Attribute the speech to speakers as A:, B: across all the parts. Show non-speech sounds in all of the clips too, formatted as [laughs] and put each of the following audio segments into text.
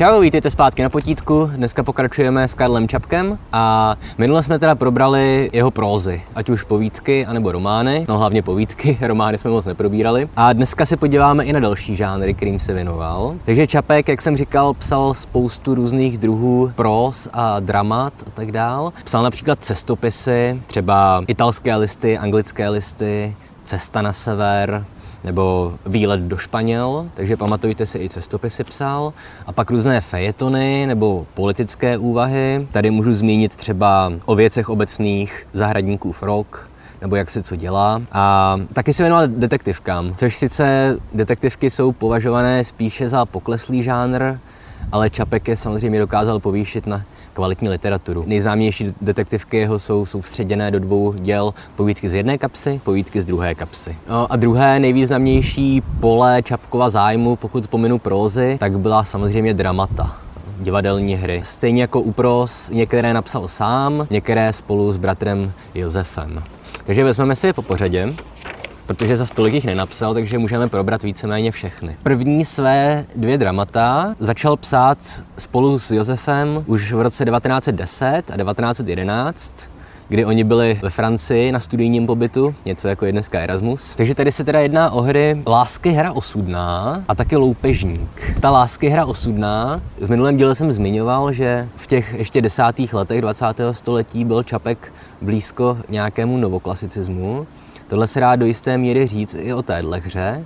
A: Čau, vítejte zpátky na potítku. Dneska pokračujeme s Karlem Čapkem a minule jsme teda probrali jeho prózy, ať už povídky anebo romány, no hlavně povídky, [laughs] romány jsme moc neprobírali. A dneska se podíváme i na další žánry, kterým se věnoval. Takže Čapek, jak jsem říkal, psal spoustu různých druhů próz a dramat a tak dál. Psal například cestopisy, třeba italské listy, anglické listy, Cesta na sever, nebo výlet do Španěl, takže pamatujte si i cestopisy psal. A pak různé fejetony nebo politické úvahy. Tady můžu zmínit třeba o věcech obecných zahradníků rok, nebo jak se co dělá. A taky se věnoval detektivkám, což sice detektivky jsou považované spíše za pokleslý žánr, ale Čapek je samozřejmě dokázal povýšit na kvalitní literaturu. Nejznámější detektivky jeho jsou soustředěné do dvou děl povídky z jedné kapsy, povídky z druhé kapsy. No a druhé nejvýznamnější pole Čapkova zájmu, pokud pominu prózy, tak byla samozřejmě dramata divadelní hry. Stejně jako upros, některé napsal sám, některé spolu s bratrem Josefem. Takže vezmeme si je po pořadě protože za stolik jich nenapsal, takže můžeme probrat víceméně všechny. První své dvě dramata začal psát spolu s Josefem už v roce 1910 a 1911 kdy oni byli ve Francii na studijním pobytu, něco jako je dneska Erasmus. Takže tady se teda jedná o hry Lásky hra osudná a taky Loupežník. Ta Lásky hra osudná, v minulém díle jsem zmiňoval, že v těch ještě desátých letech 20. století byl Čapek blízko nějakému novoklasicizmu Tohle se dá do jisté míry říct i o téhle hře,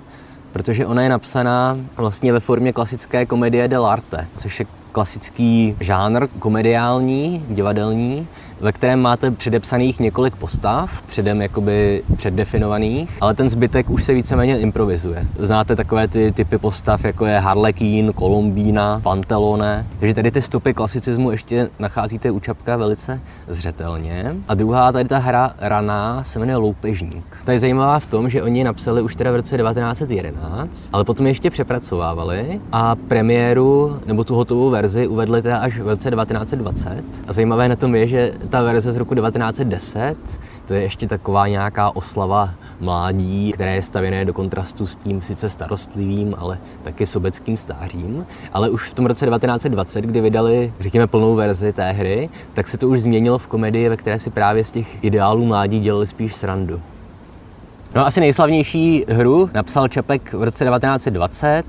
A: protože ona je napsaná vlastně ve formě klasické komedie dell'arte, což je klasický žánr komediální, divadelní, ve kterém máte předepsaných několik postav, předem jakoby předdefinovaných, ale ten zbytek už se víceméně improvizuje. Znáte takové ty typy postav, jako je Harlequin, Kolumbína, Pantelone, takže tady ty stopy klasicismu ještě nacházíte u Čapka velice zřetelně. A druhá, tady ta hra raná se jmenuje Loupežník. Ta je zajímavá v tom, že oni napsali už teda v roce 1911, ale potom ještě přepracovávali a premiéru nebo tu hotovou verzi uvedli teda až v roce 1920. A zajímavé na tom je, že ta verze z roku 1910, to je ještě taková nějaká oslava mládí, které je stavěné do kontrastu s tím sice starostlivým, ale taky sobeckým stářím. Ale už v tom roce 1920, kdy vydali, řekněme, plnou verzi té hry, tak se to už změnilo v komedii, ve které si právě z těch ideálů mládí dělali spíš srandu. No asi nejslavnější hru napsal Čapek v roce 1920,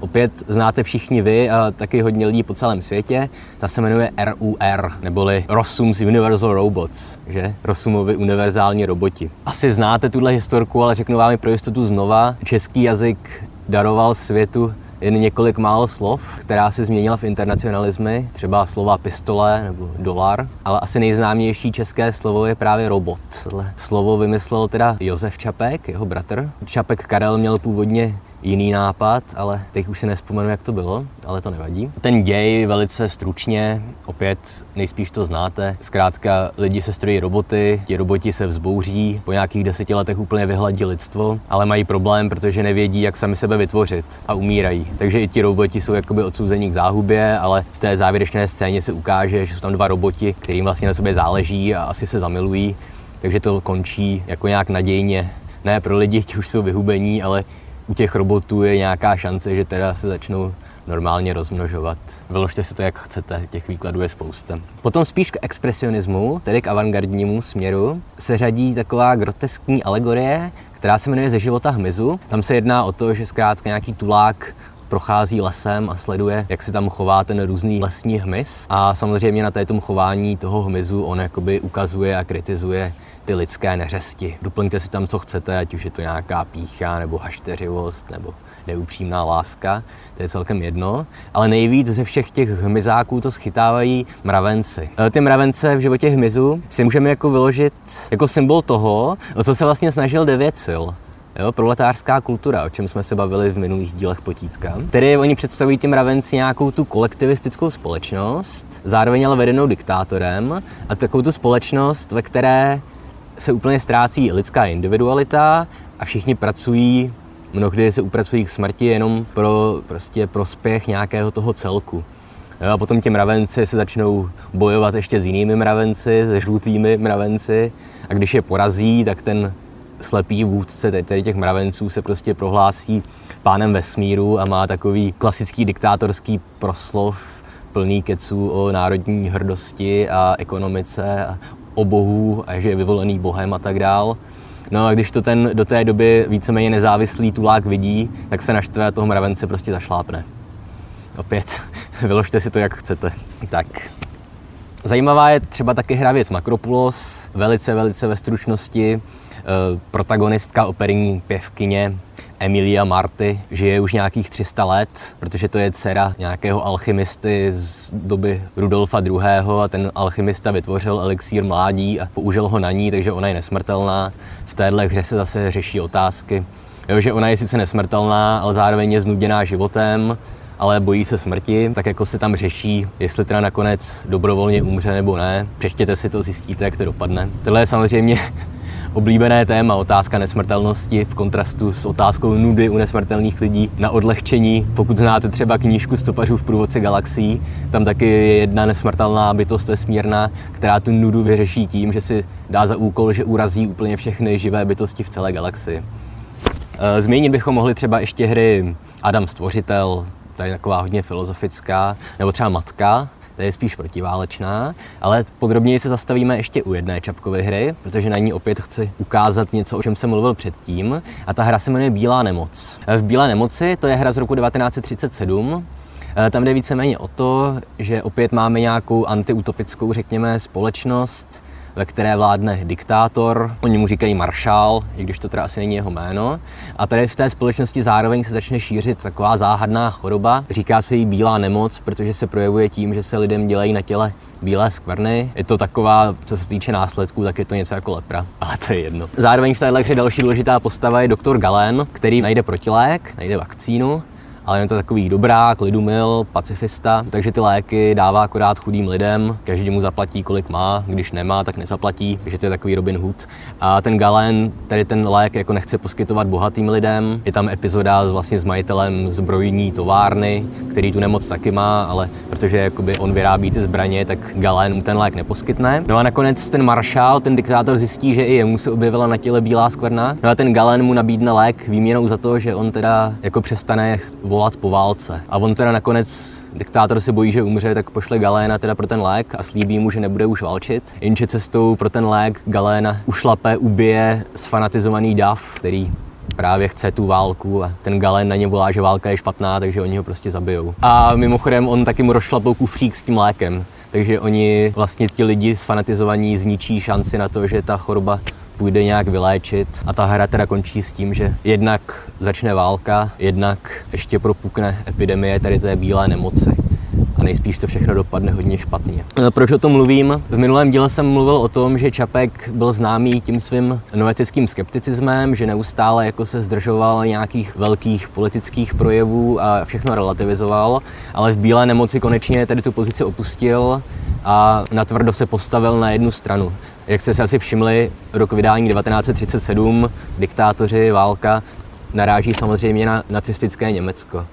A: opět znáte všichni vy a taky hodně lidí po celém světě. Ta se jmenuje RUR, neboli Rossum's Universal Robots, že? Rossumovi univerzální roboti. Asi znáte tuhle historku, ale řeknu vám ji pro jistotu znova. Český jazyk daroval světu jen několik málo slov, která se změnila v internacionalismy, třeba slova pistole nebo dolar, ale asi nejznámější české slovo je právě robot. Tohle slovo vymyslel teda Josef Čapek, jeho bratr. Čapek Karel měl původně jiný nápad, ale teď už si nespomenu, jak to bylo, ale to nevadí. Ten děj velice stručně, opět nejspíš to znáte. Zkrátka lidi se strojí roboty, ti roboti se vzbouří, po nějakých deseti letech úplně vyhladí lidstvo, ale mají problém, protože nevědí, jak sami sebe vytvořit a umírají. Takže i ti roboti jsou jakoby odsouzení k záhubě, ale v té závěrečné scéně se ukáže, že jsou tam dva roboti, kterým vlastně na sobě záleží a asi se zamilují. Takže to končí jako nějak nadějně. Ne pro lidi, ti už jsou vyhubení, ale u těch robotů je nějaká šance, že teda se začnou normálně rozmnožovat. Vyložte si to, jak chcete, těch výkladů je spousta. Potom spíš k expresionismu, tedy k avantgardnímu směru, se řadí taková groteskní alegorie, která se jmenuje Ze života hmyzu. Tam se jedná o to, že zkrátka nějaký tulák prochází lesem a sleduje, jak se tam chová ten různý lesní hmyz. A samozřejmě na této chování toho hmyzu on jakoby ukazuje a kritizuje ty lidské neřesti. Doplňte si tam, co chcete, ať už je to nějaká pícha, nebo hašteřivost, nebo neupřímná láska, to je celkem jedno, ale nejvíc ze všech těch hmyzáků to schytávají mravenci. E, ty mravence v životě hmyzu si můžeme jako vyložit jako symbol toho, o co se vlastně snažil devět sil. Jo, proletářská kultura, o čem jsme se bavili v minulých dílech Potítka. Tedy oni představují těm mravenci nějakou tu kolektivistickou společnost, zároveň ale vedenou diktátorem a takovou tu společnost, ve které se úplně ztrácí lidská individualita a všichni pracují, mnohdy se upracují k smrti jenom pro prostě prospěch nějakého toho celku. Jo, a potom ti mravenci se začnou bojovat ještě s jinými mravenci, se žlutými mravenci a když je porazí, tak ten slepý vůdce tedy těch mravenců se prostě prohlásí pánem vesmíru a má takový klasický diktátorský proslov plný keců o národní hrdosti a ekonomice a o bohu a že je vyvolený bohem a tak dál. No a když to ten do té doby víceméně nezávislý tulák vidí, tak se naštve a toho mravence prostě zašlápne. Opět, [laughs] vyložte si to, jak chcete. Tak, Zajímavá je třeba taky hra věc Makropulos, velice, velice ve stručnosti. Eh, protagonistka operní pěvkyně Emilia Marty žije už nějakých 300 let, protože to je dcera nějakého alchymisty z doby Rudolfa II. a ten alchymista vytvořil elixír mládí a použil ho na ní, takže ona je nesmrtelná. V téhle hře se zase řeší otázky, jo, že ona je sice nesmrtelná, ale zároveň je znudněná životem, ale bojí se smrti, tak jako se tam řeší, jestli teda nakonec dobrovolně umře nebo ne. Přečtěte si to, zjistíte, jak to dopadne. Tohle je samozřejmě oblíbené téma, otázka nesmrtelnosti v kontrastu s otázkou nudy u nesmrtelných lidí na odlehčení. Pokud znáte třeba knížku Stopařů v průvodci galaxií, tam taky je jedna nesmrtelná bytost vesmírná, která tu nudu vyřeší tím, že si dá za úkol, že urazí úplně všechny živé bytosti v celé galaxii. E, zmínit bychom mohli třeba ještě hry Adam Stvořitel, ta je taková hodně filozofická, nebo třeba Matka, ta je spíš protiválečná, ale podrobněji se zastavíme ještě u jedné Čapkovy hry, protože na ní opět chci ukázat něco, o čem jsem mluvil předtím, a ta hra se jmenuje Bílá nemoc. V Bílé nemoci to je hra z roku 1937, eh, tam jde víceméně o to, že opět máme nějakou antiutopickou, řekněme, společnost, ve které vládne diktátor, oni mu říkají maršál, i když to teda asi není jeho jméno. A tady v té společnosti zároveň se začne šířit taková záhadná choroba. Říká se jí bílá nemoc, protože se projevuje tím, že se lidem dělají na těle bílé skvrny. Je to taková, co se týče následků, tak je to něco jako lepra, [laughs] ale to je jedno. Zároveň v téhle hře další důležitá postava je doktor Galen, který najde protilék, najde vakcínu ale je to takový dobrák, lidumil, pacifista, takže ty léky dává akorát chudým lidem, každý mu zaplatí, kolik má, když nemá, tak nezaplatí, takže to je takový Robin Hood. A ten Galen, tady ten lék jako nechce poskytovat bohatým lidem, je tam epizoda vlastně s majitelem zbrojní továrny, který tu nemoc taky má, ale protože jakoby on vyrábí ty zbraně, tak Galen mu ten lék neposkytne. No a nakonec ten maršál, ten diktátor zjistí, že i jemu se objevila na těle bílá skvrna. No a ten Galen mu nabídne lék výměnou za to, že on teda jako přestane volat po válce. A on teda nakonec diktátor se bojí, že umře, tak pošle Galéna teda pro ten lék a slíbí mu, že nebude už válčit. Jenže cestou pro ten lék Galéna ušlape, ubije sfanatizovaný dav, který právě chce tu válku a ten Galen na ně volá, že válka je špatná, takže oni ho prostě zabijou. A mimochodem on taky mu rozšlapou kufřík s tím lékem, takže oni vlastně ti lidi sfanatizovaní zničí šanci na to, že ta choroba půjde nějak vyléčit a ta hra teda končí s tím, že jednak začne válka, jednak ještě propukne epidemie tady té bílé nemoci a nejspíš to všechno dopadne hodně špatně. E, proč o tom mluvím? V minulém díle jsem mluvil o tom, že Čapek byl známý tím svým noetickým skepticismem, že neustále jako se zdržoval nějakých velkých politických projevů a všechno relativizoval, ale v Bílé nemoci konečně tady tu pozici opustil a natvrdo se postavil na jednu stranu. Jak jste si asi všimli, rok vydání 1937, diktátoři, válka, naráží samozřejmě na nacistické Německo.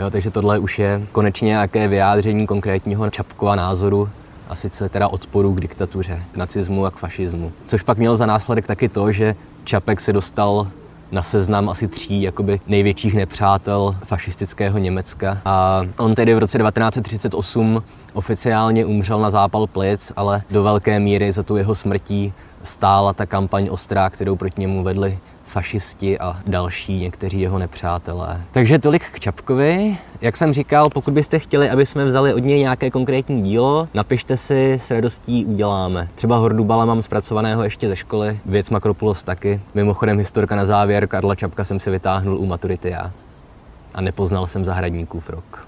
A: Jo, takže tohle už je konečně nějaké vyjádření konkrétního Čapkova názoru a sice teda odporu k diktatuře, k nacismu a k fašismu. Což pak mělo za následek taky to, že Čapek se dostal na seznam asi tří jakoby největších nepřátel fašistického Německa. A on tedy v roce 1938 oficiálně umřel na zápal plic, ale do velké míry za tu jeho smrtí stála ta kampaň ostrá, kterou proti němu vedli fašisti a další někteří jeho nepřátelé. Takže tolik k Čapkovi. Jak jsem říkal, pokud byste chtěli, aby jsme vzali od něj nějaké konkrétní dílo, napište si, s radostí uděláme. Třeba Hordubala mám zpracovaného ještě ze školy, věc Makropulos taky. Mimochodem historka na závěr, Karla Čapka jsem si vytáhnul u maturity já. A nepoznal jsem zahradníkův rok.